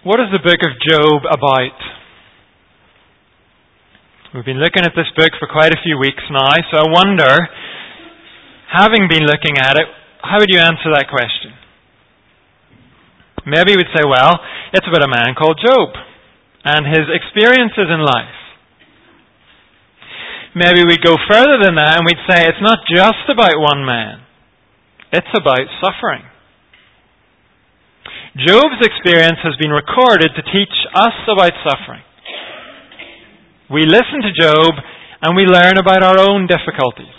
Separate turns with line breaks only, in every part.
What is the book of Job about? We've been looking at this book for quite a few weeks now, so I wonder, having been looking at it, how would you answer that question? Maybe you would say, well, it's about a man called Job and his experiences in life. Maybe we'd go further than that and we'd say it's not just about one man. It's about suffering. Job's experience has been recorded to teach us about suffering. We listen to Job and we learn about our own difficulties.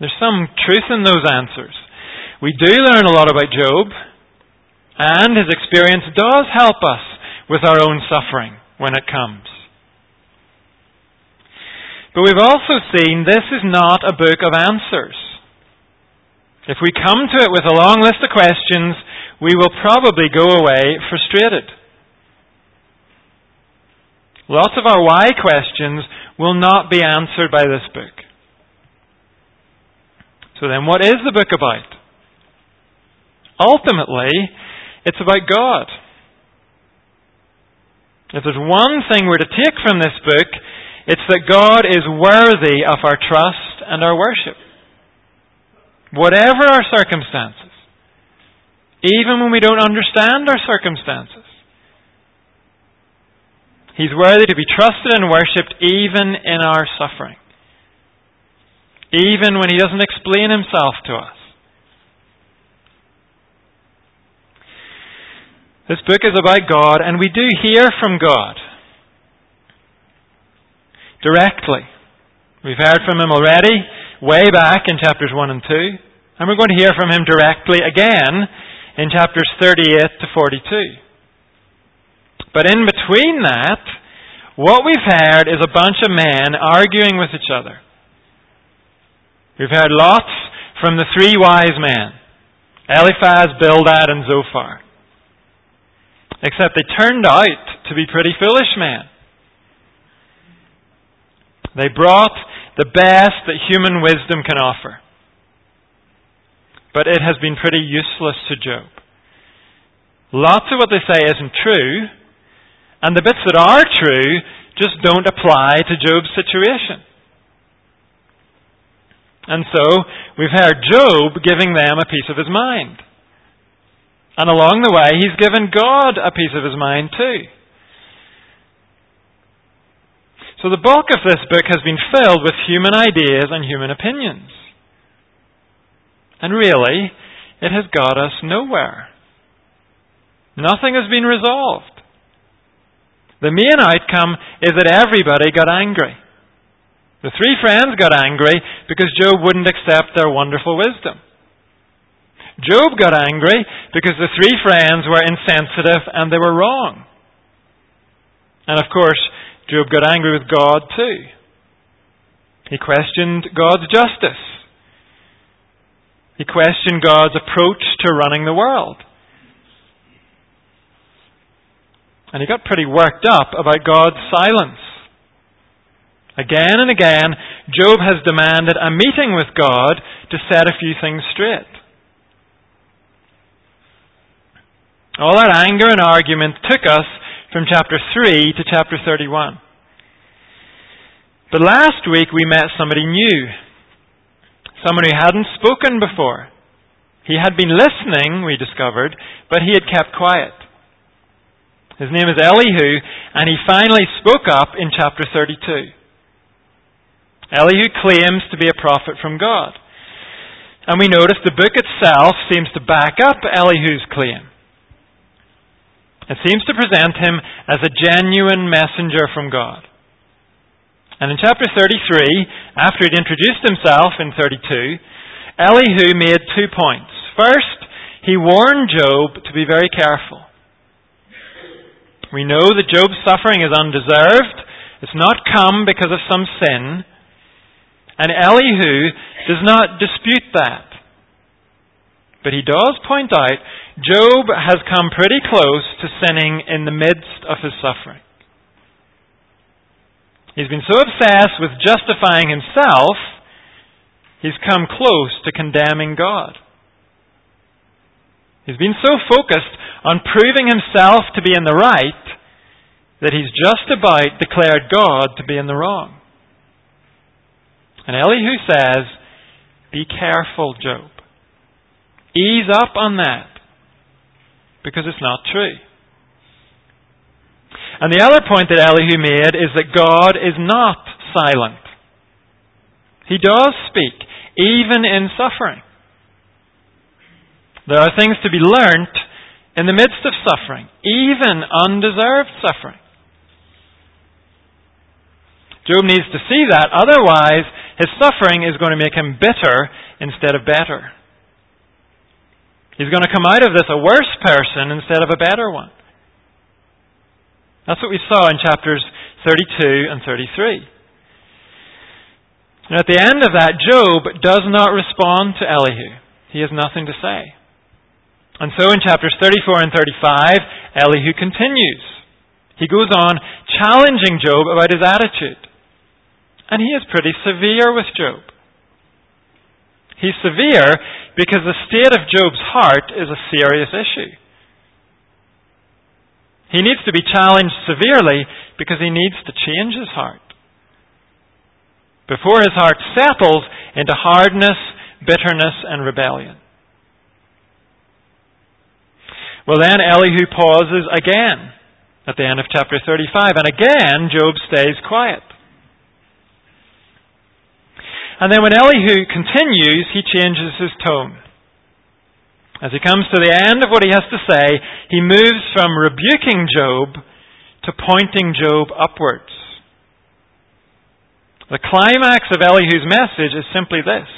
There's some truth in those answers. We do learn a lot about Job, and his experience does help us with our own suffering when it comes. But we've also seen this is not a book of answers. If we come to it with a long list of questions, we will probably go away frustrated. Lots of our why questions will not be answered by this book. So then, what is the book about? Ultimately, it's about God. If there's one thing we're to take from this book, it's that God is worthy of our trust and our worship. Whatever our circumstances, even when we don't understand our circumstances, He's worthy to be trusted and worshipped even in our suffering. Even when He doesn't explain Himself to us. This book is about God, and we do hear from God directly. We've heard from Him already way back in chapters 1 and 2. And we're going to hear from him directly again in chapters 38 to 42. But in between that, what we've heard is a bunch of men arguing with each other. We've heard lots from the three wise men Eliphaz, Bildad, and Zophar. Except they turned out to be pretty foolish men. They brought the best that human wisdom can offer. But it has been pretty useless to Job. Lots of what they say isn't true, and the bits that are true just don't apply to Job's situation. And so, we've heard Job giving them a piece of his mind. And along the way, he's given God a piece of his mind too. So the bulk of this book has been filled with human ideas and human opinions. And really, it has got us nowhere. Nothing has been resolved. The main outcome is that everybody got angry. The three friends got angry because Job wouldn't accept their wonderful wisdom. Job got angry because the three friends were insensitive and they were wrong. And of course, Job got angry with God too. He questioned God's justice. He questioned God's approach to running the world. And he got pretty worked up about God's silence. Again and again, Job has demanded a meeting with God to set a few things straight. All that anger and argument took us from chapter 3 to chapter 31. But last week we met somebody new. Someone who hadn't spoken before. He had been listening, we discovered, but he had kept quiet. His name is Elihu, and he finally spoke up in chapter 32. Elihu claims to be a prophet from God. And we notice the book itself seems to back up Elihu's claim. It seems to present him as a genuine messenger from God. And in chapter 33, after he'd introduced himself in 32, Elihu made two points. First, he warned Job to be very careful. We know that Job's suffering is undeserved. It's not come because of some sin. And Elihu does not dispute that. But he does point out Job has come pretty close to sinning in the midst of his suffering. He's been so obsessed with justifying himself, he's come close to condemning God. He's been so focused on proving himself to be in the right that he's just about declared God to be in the wrong. And Elihu says, Be careful, Job. Ease up on that because it's not true. And the other point that Elihu made is that God is not silent. He does speak, even in suffering. There are things to be learnt in the midst of suffering, even undeserved suffering. Job needs to see that, otherwise, his suffering is going to make him bitter instead of better. He's going to come out of this a worse person instead of a better one. That's what we saw in chapters 32 and 33. And at the end of that, Job does not respond to Elihu. He has nothing to say. And so in chapters 34 and 35, Elihu continues. He goes on challenging Job about his attitude. And he is pretty severe with Job. He's severe because the state of Job's heart is a serious issue. He needs to be challenged severely because he needs to change his heart. Before his heart settles into hardness, bitterness, and rebellion. Well, then Elihu pauses again at the end of chapter 35, and again Job stays quiet. And then when Elihu continues, he changes his tone. As he comes to the end of what he has to say, he moves from rebuking Job to pointing Job upwards. The climax of Elihu's message is simply this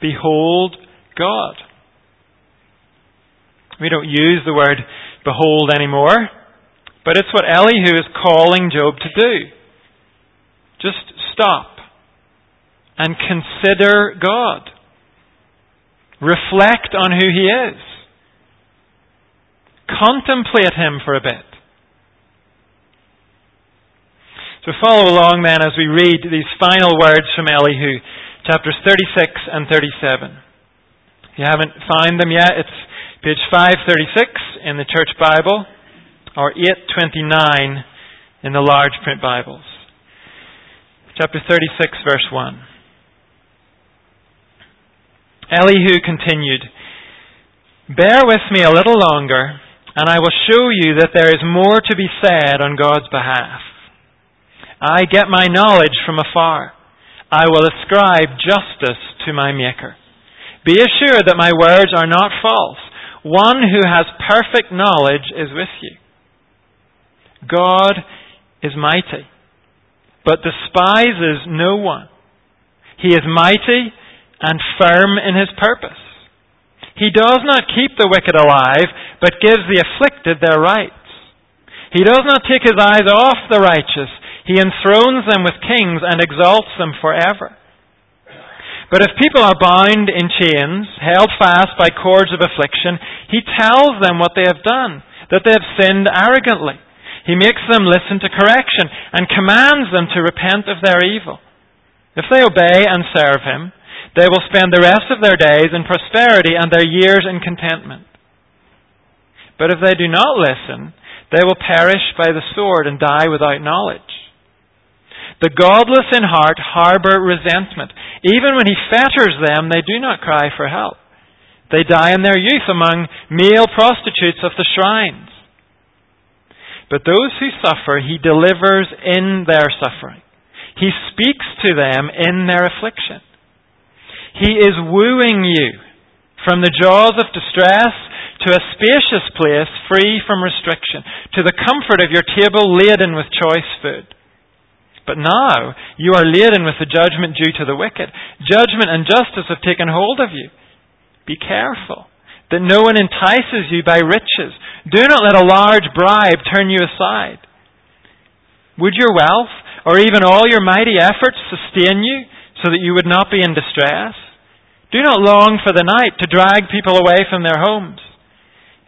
Behold God. We don't use the word behold anymore, but it's what Elihu is calling Job to do. Just stop and consider God. Reflect on who He is. Contemplate Him for a bit. So follow along then as we read these final words from Elihu, chapters 36 and 37. If you haven't found them yet, it's Page 536 in the Church Bible or 829 in the large print Bibles. Chapter 36, verse 1. Elihu continued, Bear with me a little longer, and I will show you that there is more to be said on God's behalf. I get my knowledge from afar. I will ascribe justice to my Maker. Be assured that my words are not false. One who has perfect knowledge is with you. God is mighty, but despises no one. He is mighty and firm in his purpose. He does not keep the wicked alive, but gives the afflicted their rights. He does not take his eyes off the righteous. He enthrones them with kings and exalts them forever. But if people are bound in chains, held fast by cords of affliction, he tells them what they have done, that they have sinned arrogantly. He makes them listen to correction and commands them to repent of their evil. If they obey and serve him, they will spend the rest of their days in prosperity and their years in contentment. But if they do not listen, they will perish by the sword and die without knowledge. The godless in heart harbor resentment. Even when he fetters them, they do not cry for help. They die in their youth among male prostitutes of the shrines. But those who suffer, he delivers in their suffering. He speaks to them in their affliction. He is wooing you from the jaws of distress to a spacious place free from restriction, to the comfort of your table laden with choice food. But now you are laden with the judgment due to the wicked. Judgment and justice have taken hold of you. Be careful that no one entices you by riches. Do not let a large bribe turn you aside. Would your wealth or even all your mighty efforts sustain you so that you would not be in distress? Do not long for the night to drag people away from their homes.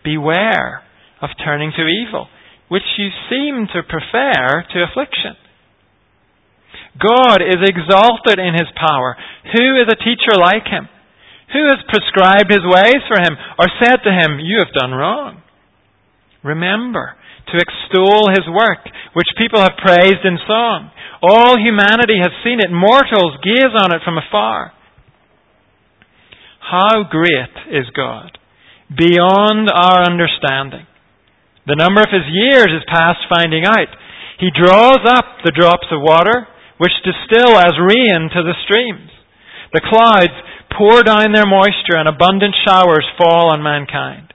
Beware of turning to evil, which you seem to prefer to affliction. God is exalted in his power. Who is a teacher like him? Who has prescribed his ways for him or said to him, You have done wrong? Remember to extol his work, which people have praised in song. All humanity has seen it. Mortals gaze on it from afar. How great is God, beyond our understanding. The number of his years is past finding out. He draws up the drops of water, which distill as rain to the streams. The clouds pour down their moisture and abundant showers fall on mankind.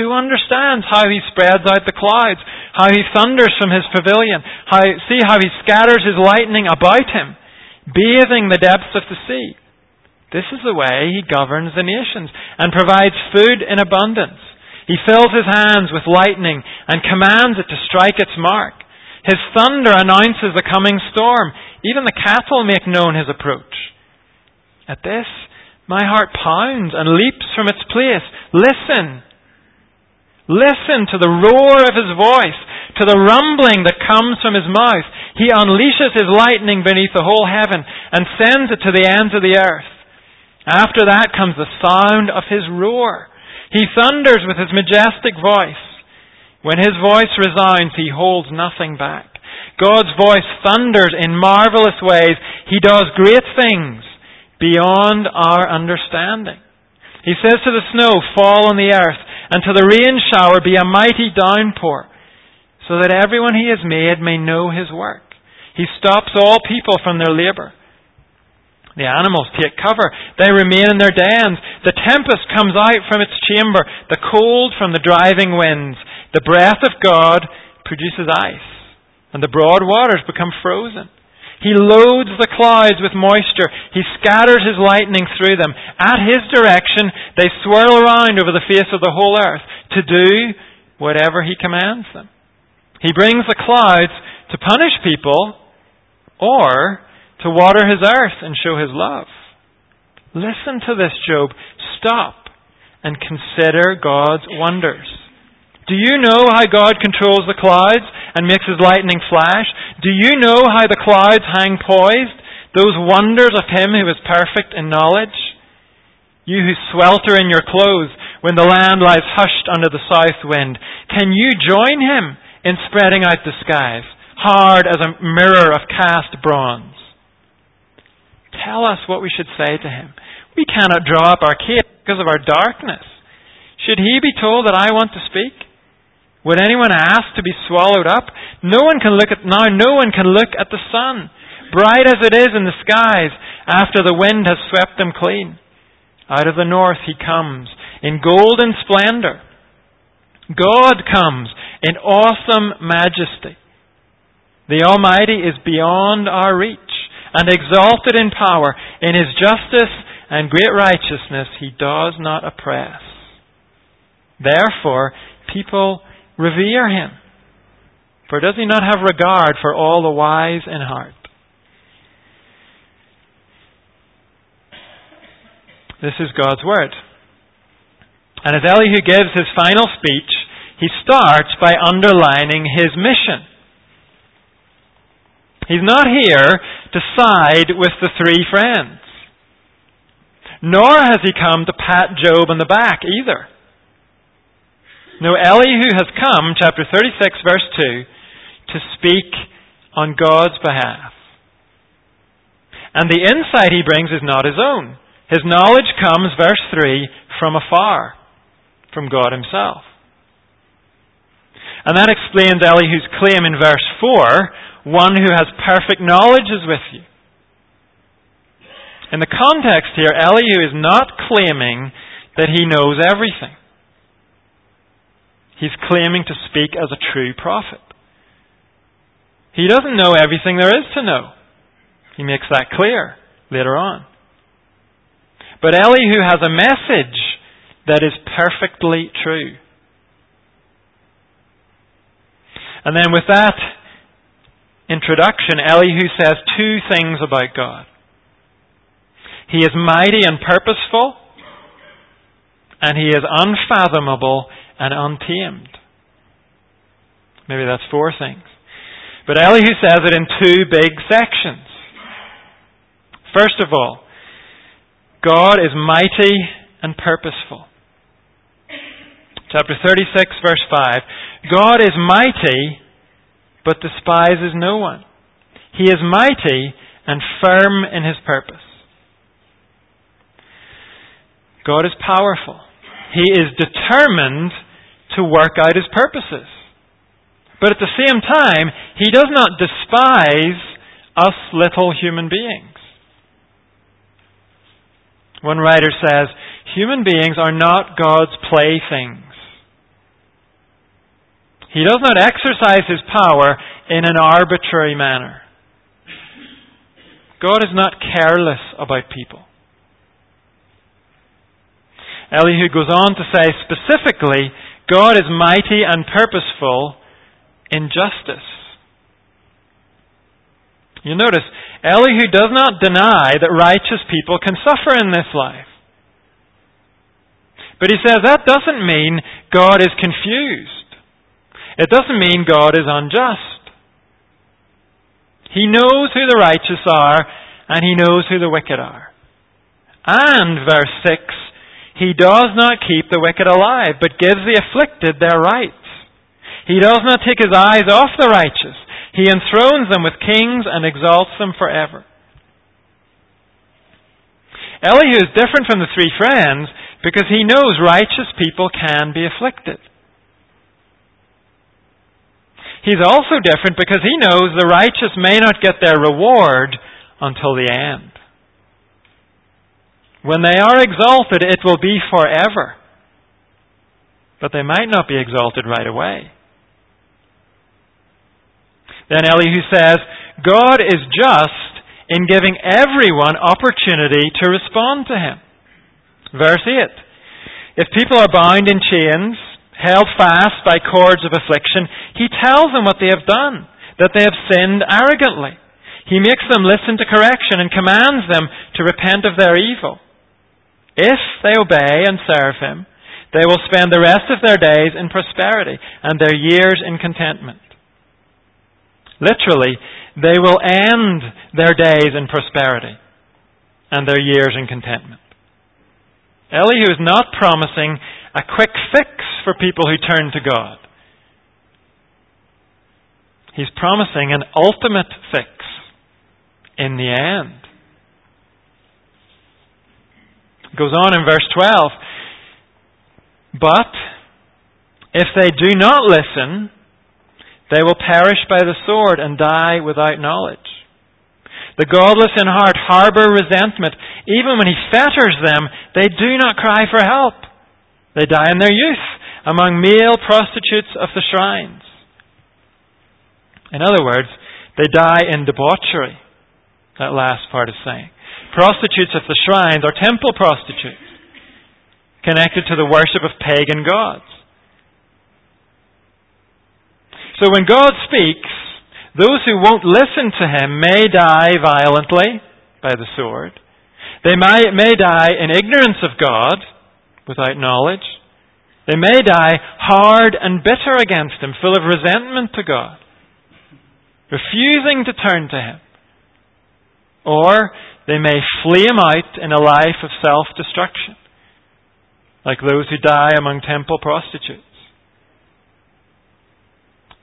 Who understands how he spreads out the clouds, how he thunders from his pavilion, how, see how he scatters his lightning about him, bathing the depths of the sea. This is the way he governs the nations and provides food in abundance. He fills his hands with lightning and commands it to strike its mark. His thunder announces the coming storm. Even the cattle make known his approach. At this, my heart pounds and leaps from its place. Listen. Listen to the roar of his voice, to the rumbling that comes from his mouth. He unleashes his lightning beneath the whole heaven and sends it to the ends of the earth. After that comes the sound of his roar. He thunders with his majestic voice. When his voice resounds, he holds nothing back. God's voice thunders in marvelous ways. He does great things beyond our understanding. He says to the snow, fall on the earth, and to the rain shower be a mighty downpour, so that everyone he has made may know his work. He stops all people from their labor. The animals take cover. They remain in their dens. The tempest comes out from its chamber, the cold from the driving winds. The breath of God produces ice, and the broad waters become frozen. He loads the clouds with moisture. He scatters his lightning through them. At his direction, they swirl around over the face of the whole earth to do whatever he commands them. He brings the clouds to punish people or to water his earth and show his love. Listen to this, Job. Stop and consider God's wonders. Do you know how God controls the clouds and makes his lightning flash? Do you know how the clouds hang poised? Those wonders of him who is perfect in knowledge? You who swelter in your clothes when the land lies hushed under the south wind, can you join him in spreading out the skies, hard as a mirror of cast bronze? Tell us what we should say to him. We cannot draw up our case because of our darkness. Should he be told that I want to speak? Would anyone ask to be swallowed up? No one can look at now no one can look at the sun, bright as it is in the skies, after the wind has swept them clean. Out of the north he comes in golden splendor. God comes in awesome majesty. The Almighty is beyond our reach and exalted in power. In his justice and great righteousness he does not oppress. Therefore, people Revere him. For does he not have regard for all the wise in heart? This is God's word. And as Elihu gives his final speech, he starts by underlining his mission. He's not here to side with the three friends. Nor has he come to pat Job on the back either. No, Elihu has come, chapter 36, verse 2, to speak on God's behalf. And the insight he brings is not his own. His knowledge comes, verse 3, from afar, from God himself. And that explains Elihu's claim in verse 4 one who has perfect knowledge is with you. In the context here, Elihu is not claiming that he knows everything. He's claiming to speak as a true prophet. He doesn't know everything there is to know. He makes that clear later on. But Elihu has a message that is perfectly true. And then with that introduction, Elihu says two things about God. He is mighty and purposeful, and he is unfathomable and untamed. Maybe that's four things. But Elihu says it in two big sections. First of all, God is mighty and purposeful. Chapter 36, verse 5. God is mighty, but despises no one. He is mighty and firm in his purpose. God is powerful. He is determined to work out his purposes. But at the same time, he does not despise us little human beings. One writer says, human beings are not God's playthings. He does not exercise his power in an arbitrary manner. God is not careless about people. Elihu goes on to say specifically, God is mighty and purposeful in justice. You notice, Elihu does not deny that righteous people can suffer in this life. But he says that doesn't mean God is confused. It doesn't mean God is unjust. He knows who the righteous are and he knows who the wicked are. And, verse 6, he does not keep the wicked alive, but gives the afflicted their rights. He does not take his eyes off the righteous. He enthrones them with kings and exalts them forever. Elihu is different from the three friends because he knows righteous people can be afflicted. He's also different because he knows the righteous may not get their reward until the end. When they are exalted, it will be forever. But they might not be exalted right away. Then Elihu says, God is just in giving everyone opportunity to respond to him. Verse 8. If people are bound in chains, held fast by cords of affliction, he tells them what they have done, that they have sinned arrogantly. He makes them listen to correction and commands them to repent of their evil. If they obey and serve him, they will spend the rest of their days in prosperity and their years in contentment. Literally, they will end their days in prosperity and their years in contentment. Elihu is not promising a quick fix for people who turn to God. He's promising an ultimate fix in the end. It goes on in verse 12. But if they do not listen, they will perish by the sword and die without knowledge. The godless in heart harbor resentment. Even when he fetters them, they do not cry for help. They die in their youth among male prostitutes of the shrines. In other words, they die in debauchery. That last part is saying prostitutes of the shrines are temple prostitutes connected to the worship of pagan gods. So when God speaks, those who won't listen to him may die violently by the sword. They may, may die in ignorance of God, without knowledge. They may die hard and bitter against him, full of resentment to God, refusing to turn to him. Or they may flee Him out in a life of self destruction, like those who die among temple prostitutes.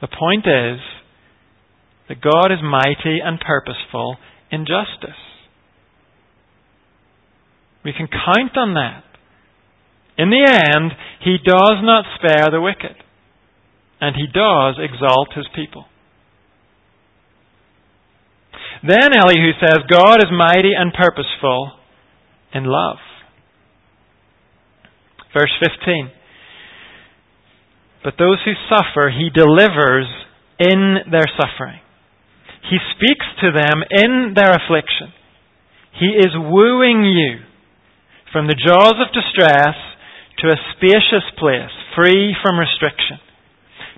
The point is that God is mighty and purposeful in justice. We can count on that. In the end, He does not spare the wicked, and He does exalt His people. Then Elihu says, God is mighty and purposeful in love. Verse 15. But those who suffer, he delivers in their suffering. He speaks to them in their affliction. He is wooing you from the jaws of distress to a spacious place, free from restriction,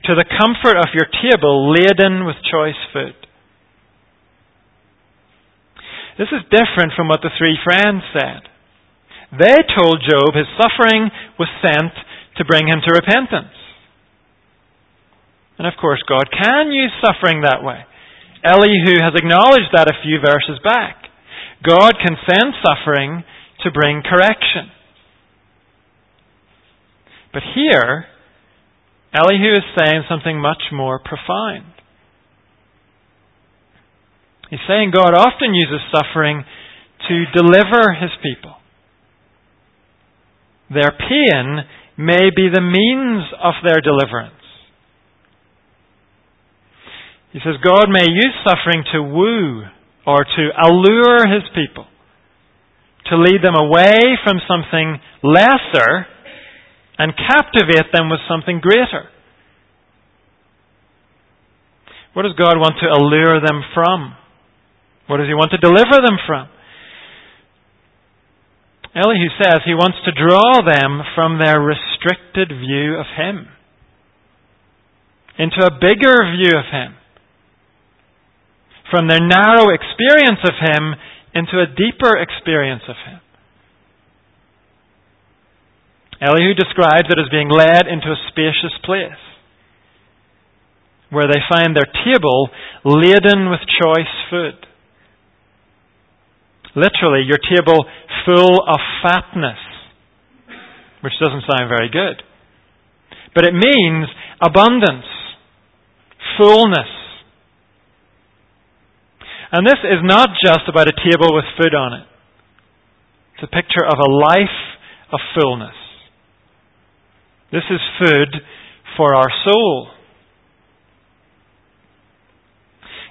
to the comfort of your table laden with choice food. This is different from what the three friends said. They told Job his suffering was sent to bring him to repentance. And of course, God can use suffering that way. Elihu has acknowledged that a few verses back. God can send suffering to bring correction. But here, Elihu is saying something much more profound. He's saying God often uses suffering to deliver his people. Their pain may be the means of their deliverance. He says God may use suffering to woo or to allure his people, to lead them away from something lesser and captivate them with something greater. What does God want to allure them from? What does He want to deliver them from? Elihu says he wants to draw them from their restricted view of Him into a bigger view of Him. From their narrow experience of Him into a deeper experience of Him. Elihu describes it as being led into a spacious place where they find their table laden with choice food. Literally, your table full of fatness, which doesn't sound very good. But it means abundance, fullness. And this is not just about a table with food on it. It's a picture of a life of fullness. This is food for our soul.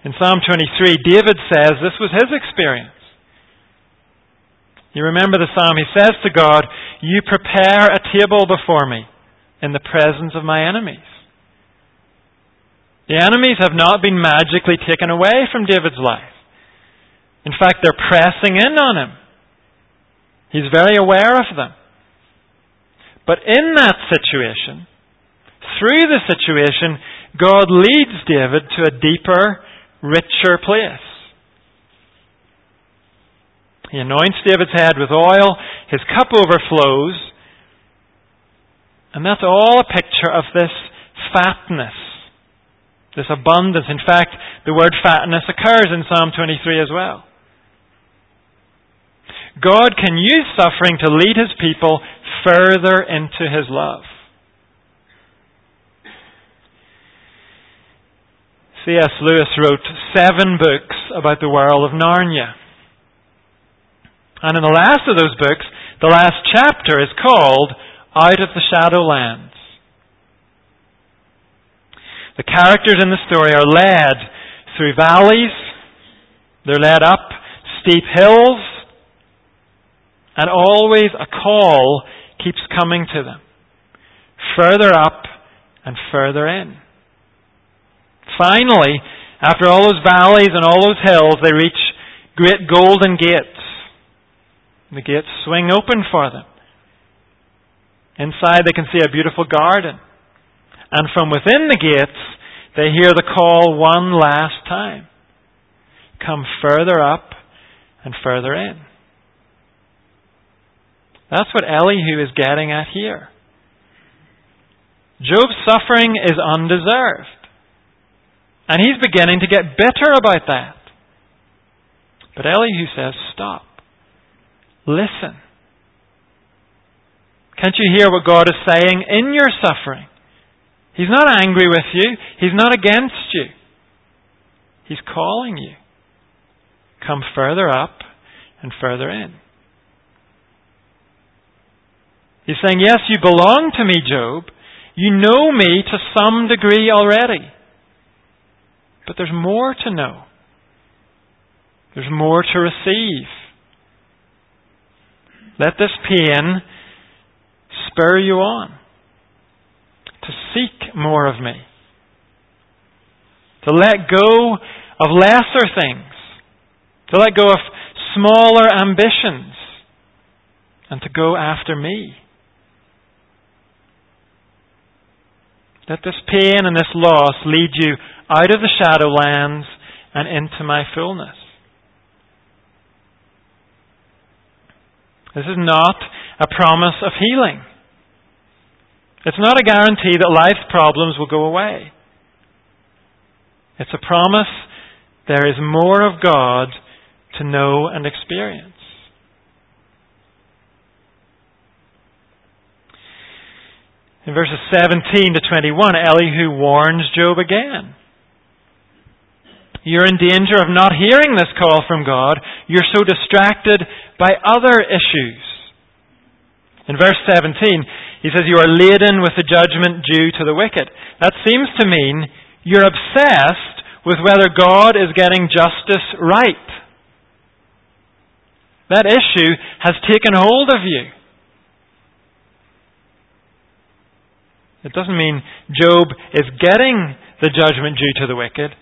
In Psalm 23, David says this was his experience. You remember the psalm, he says to God, You prepare a table before me in the presence of my enemies. The enemies have not been magically taken away from David's life. In fact, they're pressing in on him. He's very aware of them. But in that situation, through the situation, God leads David to a deeper, richer place. He anoints David's head with oil, his cup overflows, and that's all a picture of this fatness, this abundance. In fact, the word fatness occurs in Psalm 23 as well. God can use suffering to lead his people further into his love. C.S. Lewis wrote seven books about the world of Narnia. And in the last of those books, the last chapter is called Out of the Shadowlands. The characters in the story are led through valleys, they're led up steep hills, and always a call keeps coming to them. Further up and further in. Finally, after all those valleys and all those hills, they reach great golden gates the gates swing open for them. Inside they can see a beautiful garden. And from within the gates, they hear the call one last time. Come further up and further in. That's what Elihu is getting at here. Job's suffering is undeserved. And he's beginning to get bitter about that. But Elihu says, stop. Listen. Can't you hear what God is saying in your suffering? He's not angry with you. He's not against you. He's calling you. Come further up and further in. He's saying, Yes, you belong to me, Job. You know me to some degree already. But there's more to know. There's more to receive. Let this pain spur you on to seek more of me, to let go of lesser things, to let go of smaller ambitions, and to go after me. Let this pain and this loss lead you out of the shadowlands and into my fullness. This is not a promise of healing. It's not a guarantee that life's problems will go away. It's a promise there is more of God to know and experience. In verses 17 to 21, Elihu warns Job again. You're in danger of not hearing this call from God. You're so distracted by other issues. In verse 17, he says, You are laden with the judgment due to the wicked. That seems to mean you're obsessed with whether God is getting justice right. That issue has taken hold of you. It doesn't mean Job is getting the judgment due to the wicked.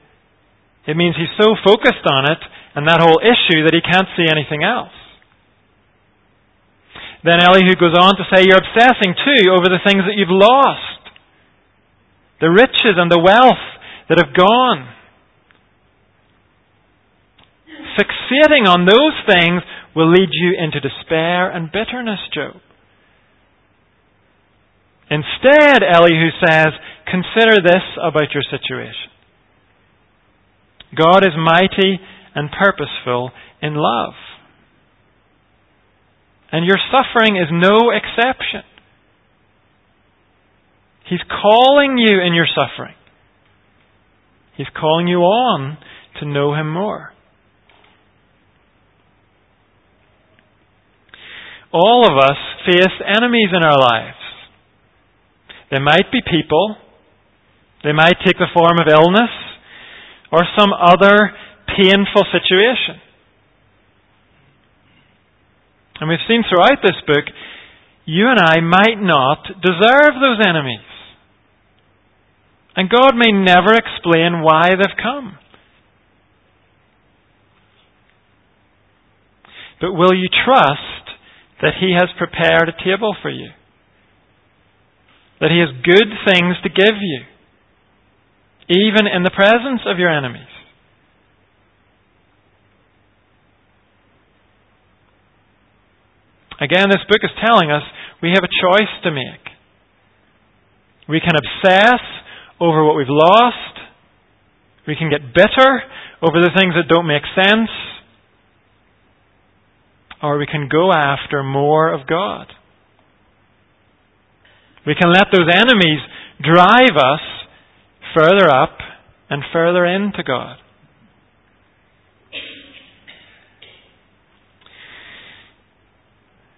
It means he's so focused on it and that whole issue that he can't see anything else. Then Elihu goes on to say, You're obsessing too over the things that you've lost, the riches and the wealth that have gone. Fixating on those things will lead you into despair and bitterness, Job. Instead, Elihu says, consider this about your situation. God is mighty and purposeful in love. And your suffering is no exception. He's calling you in your suffering. He's calling you on to know Him more. All of us face enemies in our lives. They might be people. They might take the form of illness or some other painful situation. And we've seen throughout this book, you and I might not deserve those enemies. And God may never explain why they've come. But will you trust that He has prepared a table for you? That He has good things to give you, even in the presence of your enemies? Again, this book is telling us we have a choice to make. We can obsess over what we've lost. We can get bitter over the things that don't make sense. Or we can go after more of God. We can let those enemies drive us further up and further into God.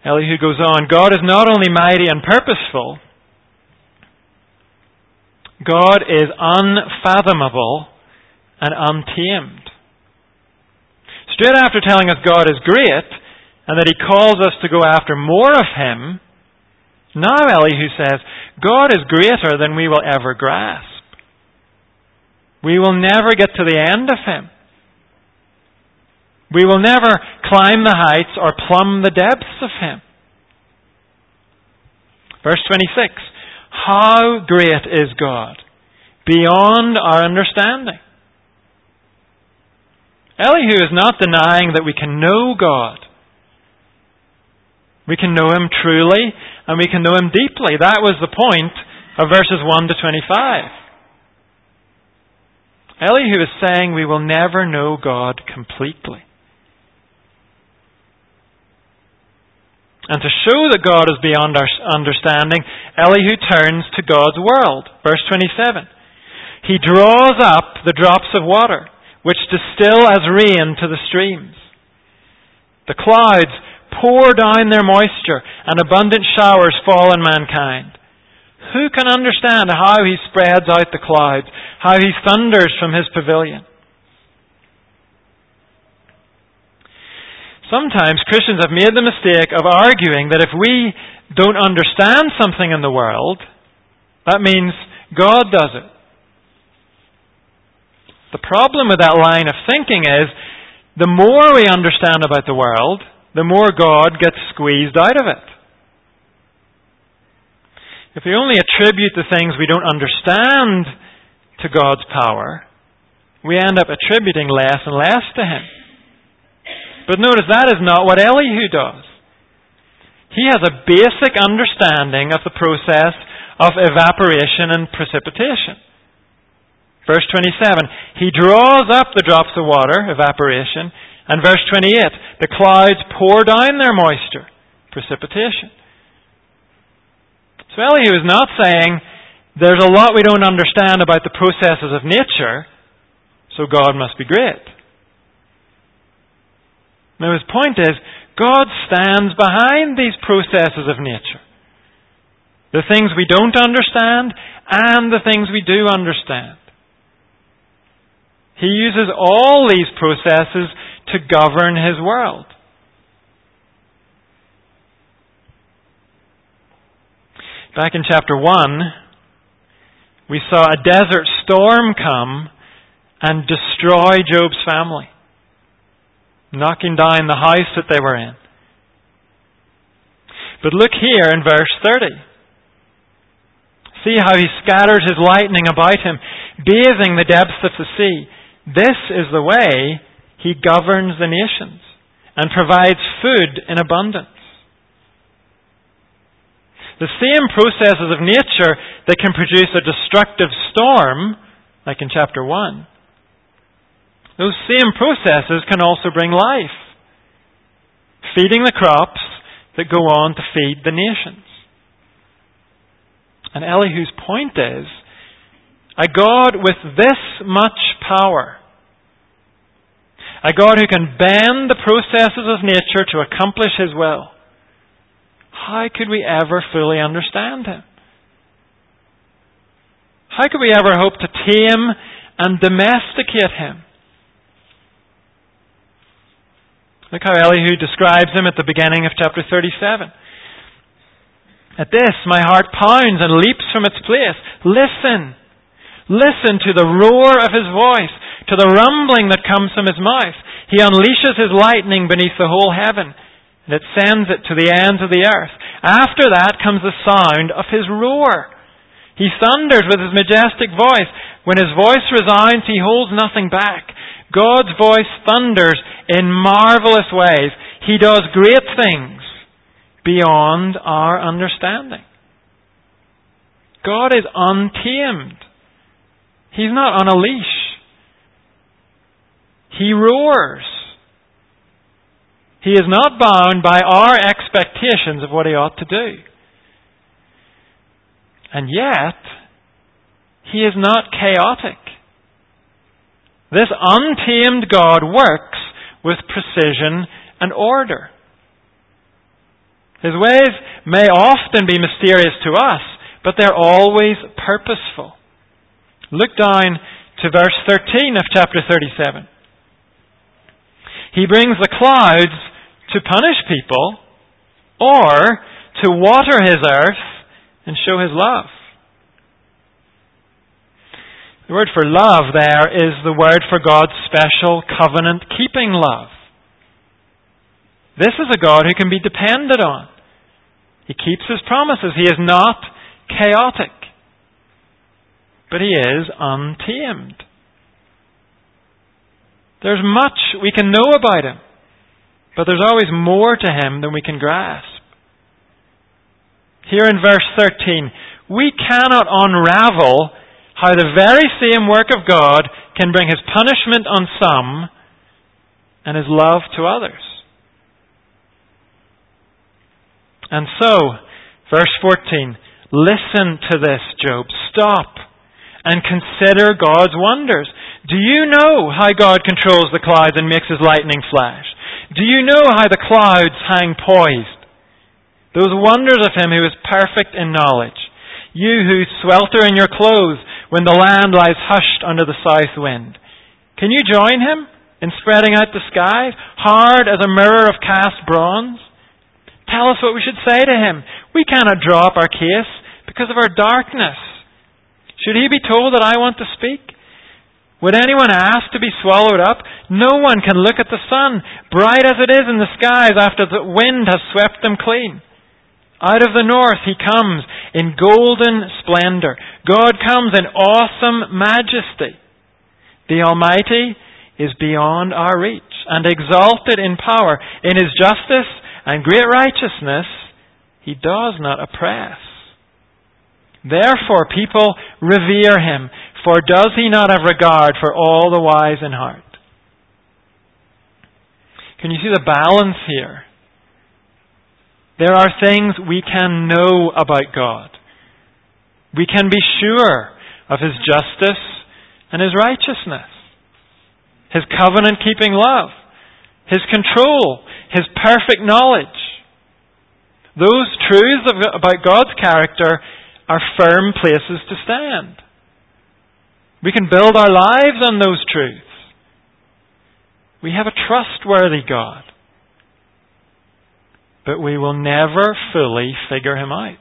Elihu goes on, God is not only mighty and purposeful, God is unfathomable and untamed. Straight after telling us God is great and that He calls us to go after more of Him, now Elihu says, God is greater than we will ever grasp. We will never get to the end of Him. We will never climb the heights or plumb the depths of Him. Verse 26 How great is God, beyond our understanding. Elihu is not denying that we can know God. We can know Him truly and we can know Him deeply. That was the point of verses 1 to 25. Elihu is saying we will never know God completely. And to show that God is beyond our understanding, Elihu turns to God's world. Verse 27. He draws up the drops of water, which distill as rain to the streams. The clouds pour down their moisture, and abundant showers fall on mankind. Who can understand how he spreads out the clouds, how he thunders from his pavilion? Sometimes Christians have made the mistake of arguing that if we don't understand something in the world, that means God does it. The problem with that line of thinking is the more we understand about the world, the more God gets squeezed out of it. If we only attribute the things we don't understand to God's power, we end up attributing less and less to Him. But notice that is not what Elihu does. He has a basic understanding of the process of evaporation and precipitation. Verse 27, he draws up the drops of water, evaporation, and verse 28, the clouds pour down their moisture, precipitation. So Elihu is not saying there's a lot we don't understand about the processes of nature, so God must be great. Now his point is, God stands behind these processes of nature. The things we don't understand and the things we do understand. He uses all these processes to govern his world. Back in chapter 1, we saw a desert storm come and destroy Job's family, knocking down the house that they were in. But look here in verse 30. See how he scatters his lightning about him, bathing the depths of the sea. This is the way he governs the nations and provides food in abundance. The same processes of nature that can produce a destructive storm, like in chapter 1, those same processes can also bring life, feeding the crops that go on to feed the nations. And Elihu's point is a God with this much power, a God who can bend the processes of nature to accomplish his will. How could we ever fully understand him? How could we ever hope to tame and domesticate him? Look how Elihu describes him at the beginning of chapter 37. At this, my heart pounds and leaps from its place. Listen. Listen to the roar of his voice, to the rumbling that comes from his mouth. He unleashes his lightning beneath the whole heaven, and it sends it to the ends of the earth. After that comes the sound of his roar. He thunders with his majestic voice. When his voice resounds, he holds nothing back. God's voice thunders in marvelous ways. He does great things beyond our understanding. God is untamed. He's not on a leash. He roars. He is not bound by our expectations of what he ought to do. And yet, he is not chaotic. This untamed God works with precision and order. His ways may often be mysterious to us, but they're always purposeful. Look down to verse 13 of chapter 37. He brings the clouds to punish people or to water his earth and show his love. The word for love there is the word for God's special covenant keeping love. This is a God who can be depended on. He keeps his promises. He is not chaotic, but he is untamed. There's much we can know about him, but there's always more to him than we can grasp. Here in verse 13, we cannot unravel how the very same work of God can bring his punishment on some and his love to others. And so, verse 14, listen to this, Job. Stop and consider God's wonders. Do you know how God controls the clouds and makes his lightning flash? Do you know how the clouds hang poised? Those wonders of him who is perfect in knowledge. You who swelter in your clothes when the land lies hushed under the south wind. Can you join him in spreading out the skies, hard as a mirror of cast bronze? Tell us what we should say to him. We cannot draw up our case because of our darkness. Should he be told that I want to speak? Would anyone ask to be swallowed up? No one can look at the sun, bright as it is in the skies after the wind has swept them clean. Out of the north he comes in golden splendor. God comes in awesome majesty. The Almighty is beyond our reach and exalted in power. In his justice and great righteousness, he does not oppress. Therefore people revere him, for does he not have regard for all the wise in heart? Can you see the balance here? There are things we can know about God. We can be sure of His justice and His righteousness, His covenant keeping love, His control, His perfect knowledge. Those truths about God's character are firm places to stand. We can build our lives on those truths. We have a trustworthy God. But we will never fully figure him out.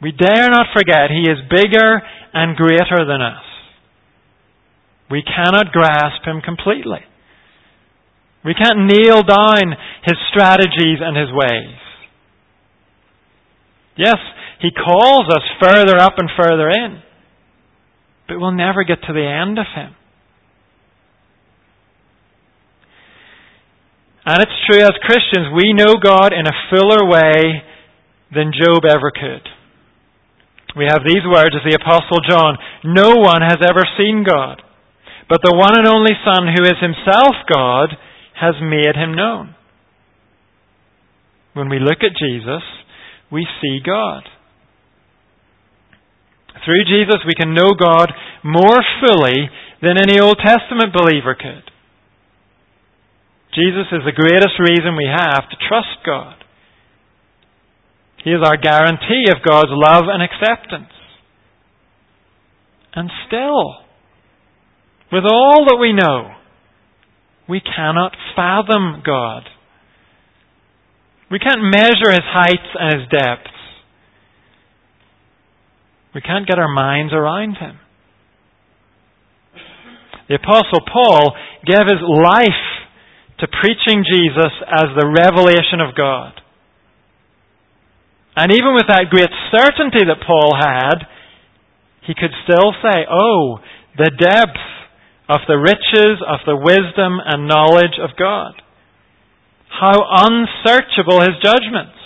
We dare not forget he is bigger and greater than us. We cannot grasp him completely. We can't nail down his strategies and his ways. Yes, he calls us further up and further in, but we'll never get to the end of him. And it's true as Christians, we know God in a fuller way than Job ever could. We have these words of the Apostle John No one has ever seen God, but the one and only Son, who is himself God, has made him known. When we look at Jesus, we see God. Through Jesus, we can know God more fully than any Old Testament believer could. Jesus is the greatest reason we have to trust God. He is our guarantee of God's love and acceptance. And still, with all that we know, we cannot fathom God. We can't measure his heights and his depths. We can't get our minds around him. The Apostle Paul gave his life to preaching Jesus as the revelation of God. And even with that great certainty that Paul had, he could still say, Oh, the depth of the riches of the wisdom and knowledge of God. How unsearchable his judgments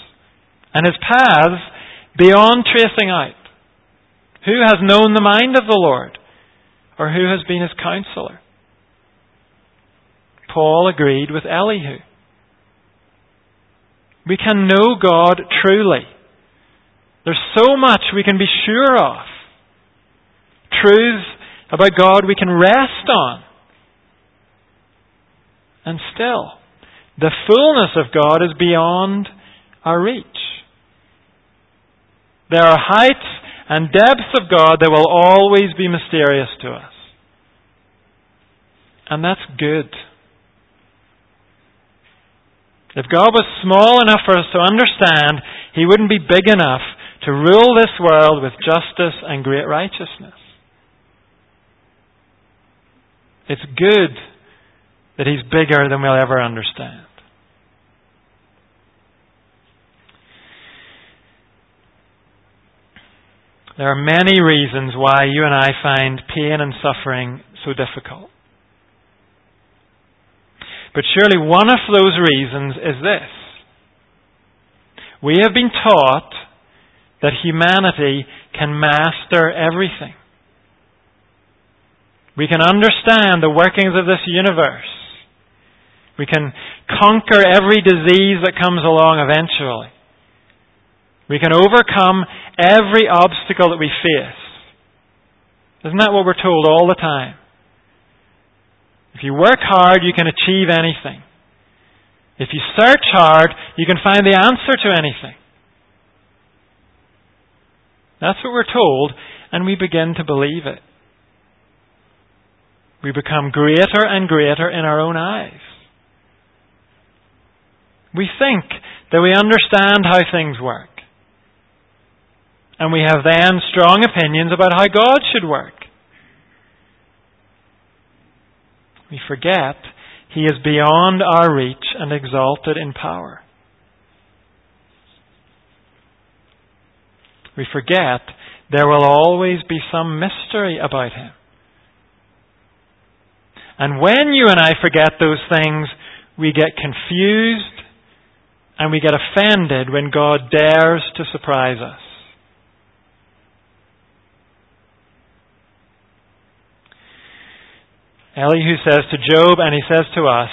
and his paths beyond tracing out. Who has known the mind of the Lord? Or who has been his counselor? Paul agreed with Elihu. We can know God truly. There's so much we can be sure of. Truths about God we can rest on. And still, the fullness of God is beyond our reach. There are heights and depths of God that will always be mysterious to us. And that's good. If God was small enough for us to understand, He wouldn't be big enough to rule this world with justice and great righteousness. It's good that He's bigger than we'll ever understand. There are many reasons why you and I find pain and suffering so difficult. But surely one of those reasons is this. We have been taught that humanity can master everything. We can understand the workings of this universe. We can conquer every disease that comes along eventually. We can overcome every obstacle that we face. Isn't that what we're told all the time? If you work hard, you can achieve anything. If you search hard, you can find the answer to anything. That's what we're told, and we begin to believe it. We become greater and greater in our own eyes. We think that we understand how things work. And we have then strong opinions about how God should work. We forget He is beyond our reach and exalted in power. We forget there will always be some mystery about Him. And when you and I forget those things, we get confused and we get offended when God dares to surprise us. Elihu says to Job and he says to us,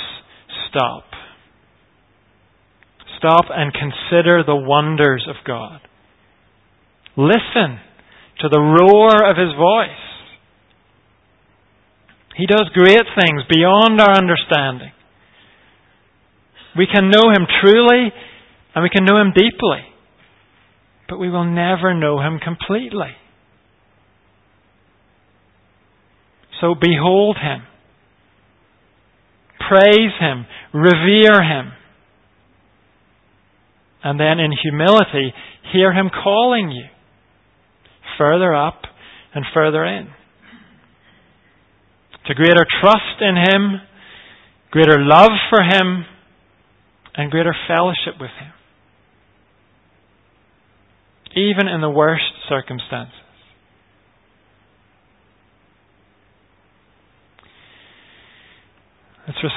stop. Stop and consider the wonders of God. Listen to the roar of his voice. He does great things beyond our understanding. We can know him truly and we can know him deeply, but we will never know him completely. So behold him, praise him, revere him, and then in humility hear him calling you further up and further in. To greater trust in Him, greater love for Him, and greater fellowship with Him. Even in the worst circumstances. Let's